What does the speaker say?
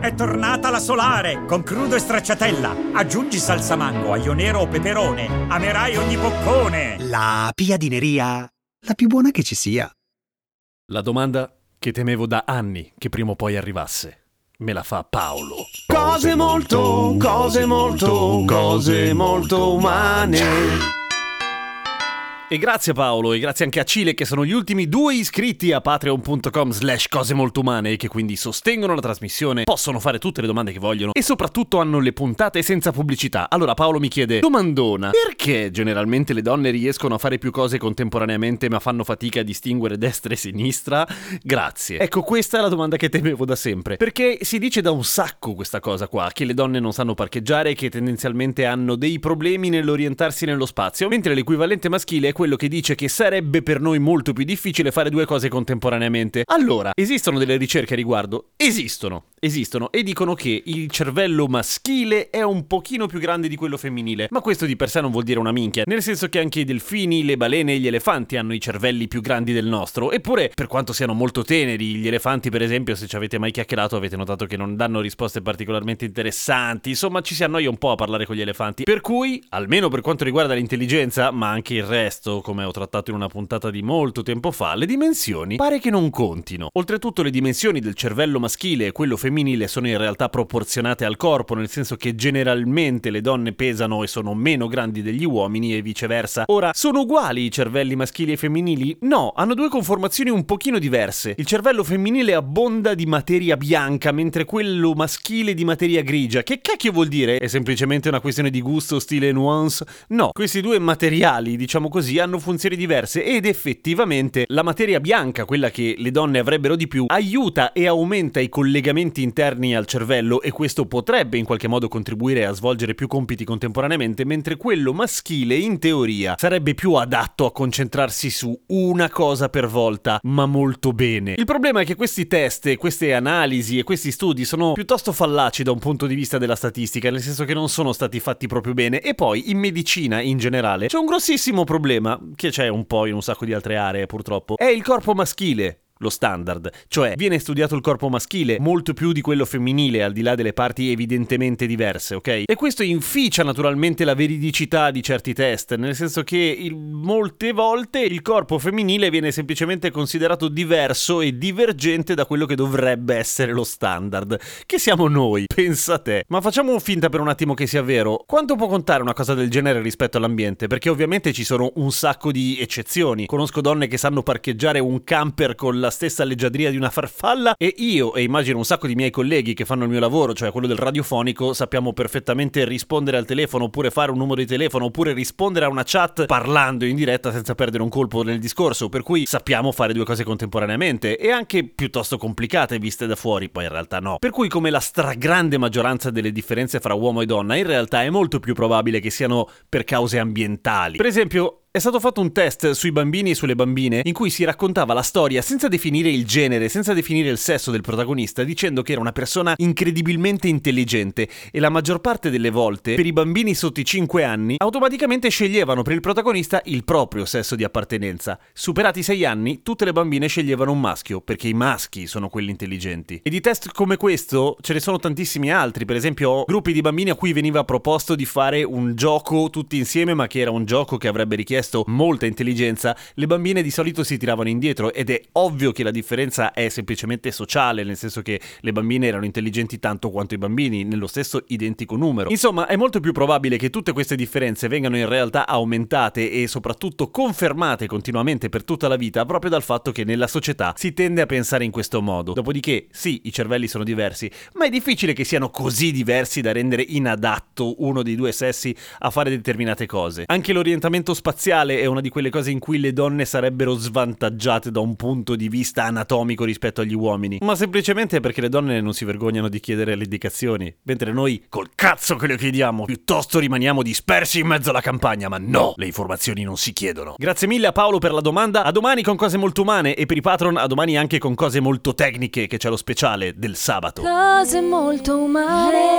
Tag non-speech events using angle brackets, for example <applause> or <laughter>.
È tornata la solare con crudo e stracciatella. Aggiungi salsa mango, aglio nero o peperone. Amerai ogni boccone. La piadineria, la più buona che ci sia. La domanda che temevo da anni che prima o poi arrivasse. Me la fa Paolo. Cose molto, cose molto, cose molto umane. E grazie Paolo e grazie anche a Cile che sono gli ultimi due iscritti a patreon.com slash cose molto umane e che quindi sostengono la trasmissione, possono fare tutte le domande che vogliono e soprattutto hanno le puntate senza pubblicità. Allora Paolo mi chiede, domandona, perché generalmente le donne riescono a fare più cose contemporaneamente ma fanno fatica a distinguere destra e sinistra? Grazie. Ecco, questa è la domanda che temevo da sempre. Perché si dice da un sacco questa cosa qua, che le donne non sanno parcheggiare e che tendenzialmente hanno dei problemi nell'orientarsi nello spazio, mentre l'equivalente maschile è quello che dice che sarebbe per noi molto più difficile fare due cose contemporaneamente. Allora, esistono delle ricerche a riguardo? Esistono, esistono e dicono che il cervello maschile è un pochino più grande di quello femminile, ma questo di per sé non vuol dire una minchia, nel senso che anche i delfini, le balene e gli elefanti hanno i cervelli più grandi del nostro, eppure per quanto siano molto teneri, gli elefanti per esempio, se ci avete mai chiacchierato avete notato che non danno risposte particolarmente interessanti, insomma ci si annoia un po' a parlare con gli elefanti, per cui, almeno per quanto riguarda l'intelligenza, ma anche il resto, come ho trattato in una puntata di molto tempo fa, le dimensioni pare che non contino. Oltretutto le dimensioni del cervello maschile e quello femminile sono in realtà proporzionate al corpo, nel senso che generalmente le donne pesano e sono meno grandi degli uomini e viceversa. Ora, sono uguali i cervelli maschili e femminili? No, hanno due conformazioni un pochino diverse. Il cervello femminile abbonda di materia bianca, mentre quello maschile di materia grigia. Che cacchio vuol dire? È semplicemente una questione di gusto, stile e nuance? No, questi due materiali, diciamo così, hanno funzioni diverse ed effettivamente la materia bianca, quella che le donne avrebbero di più, aiuta e aumenta i collegamenti interni al cervello e questo potrebbe in qualche modo contribuire a svolgere più compiti contemporaneamente, mentre quello maschile in teoria sarebbe più adatto a concentrarsi su una cosa per volta, ma molto bene. Il problema è che questi test, queste analisi e questi studi sono piuttosto fallaci da un punto di vista della statistica, nel senso che non sono stati fatti proprio bene e poi in medicina in generale c'è un grossissimo problema che c'è un po' in un sacco di altre aree purtroppo, è il corpo maschile lo standard, cioè viene studiato il corpo maschile molto più di quello femminile, al di là delle parti evidentemente diverse, ok? E questo inficia naturalmente la veridicità di certi test, nel senso che il, molte volte il corpo femminile viene semplicemente considerato diverso e divergente da quello che dovrebbe essere lo standard, che siamo noi, <laughs> pensa te. Ma facciamo finta per un attimo che sia vero, quanto può contare una cosa del genere rispetto all'ambiente? Perché ovviamente ci sono un sacco di eccezioni, conosco donne che sanno parcheggiare un camper con la la stessa leggiadria di una farfalla e io e immagino un sacco di miei colleghi che fanno il mio lavoro, cioè quello del radiofonico, sappiamo perfettamente rispondere al telefono oppure fare un numero di telefono oppure rispondere a una chat parlando in diretta senza perdere un colpo nel discorso, per cui sappiamo fare due cose contemporaneamente e anche piuttosto complicate viste da fuori, poi in realtà no. Per cui come la stragrande maggioranza delle differenze fra uomo e donna, in realtà è molto più probabile che siano per cause ambientali. Per esempio, è stato fatto un test sui bambini e sulle bambine in cui si raccontava la storia senza definire il genere, senza definire il sesso del protagonista, dicendo che era una persona incredibilmente intelligente e la maggior parte delle volte per i bambini sotto i 5 anni automaticamente sceglievano per il protagonista il proprio sesso di appartenenza. Superati i 6 anni, tutte le bambine sceglievano un maschio, perché i maschi sono quelli intelligenti. E di test come questo ce ne sono tantissimi altri, per esempio gruppi di bambini a cui veniva proposto di fare un gioco tutti insieme, ma che era un gioco che avrebbe richiesto molta intelligenza, le bambine di solito si tiravano indietro ed è ovvio che la differenza è semplicemente sociale, nel senso che le bambine erano intelligenti tanto quanto i bambini, nello stesso identico numero. Insomma, è molto più probabile che tutte queste differenze vengano in realtà aumentate e soprattutto confermate continuamente per tutta la vita proprio dal fatto che nella società si tende a pensare in questo modo. Dopodiché, sì, i cervelli sono diversi, ma è difficile che siano così diversi da rendere inadatto uno dei due sessi a fare determinate cose. Anche l'orientamento spaziale spaziale è una di quelle cose in cui le donne sarebbero svantaggiate da un punto di vista anatomico rispetto agli uomini, ma semplicemente perché le donne non si vergognano di chiedere le indicazioni, mentre noi col cazzo che le chiediamo, piuttosto rimaniamo dispersi in mezzo alla campagna, ma no, le informazioni non si chiedono. Grazie mille a Paolo per la domanda, a domani con cose molto umane e per i patron a domani anche con cose molto tecniche che c'è lo speciale del sabato. Cose molto umane.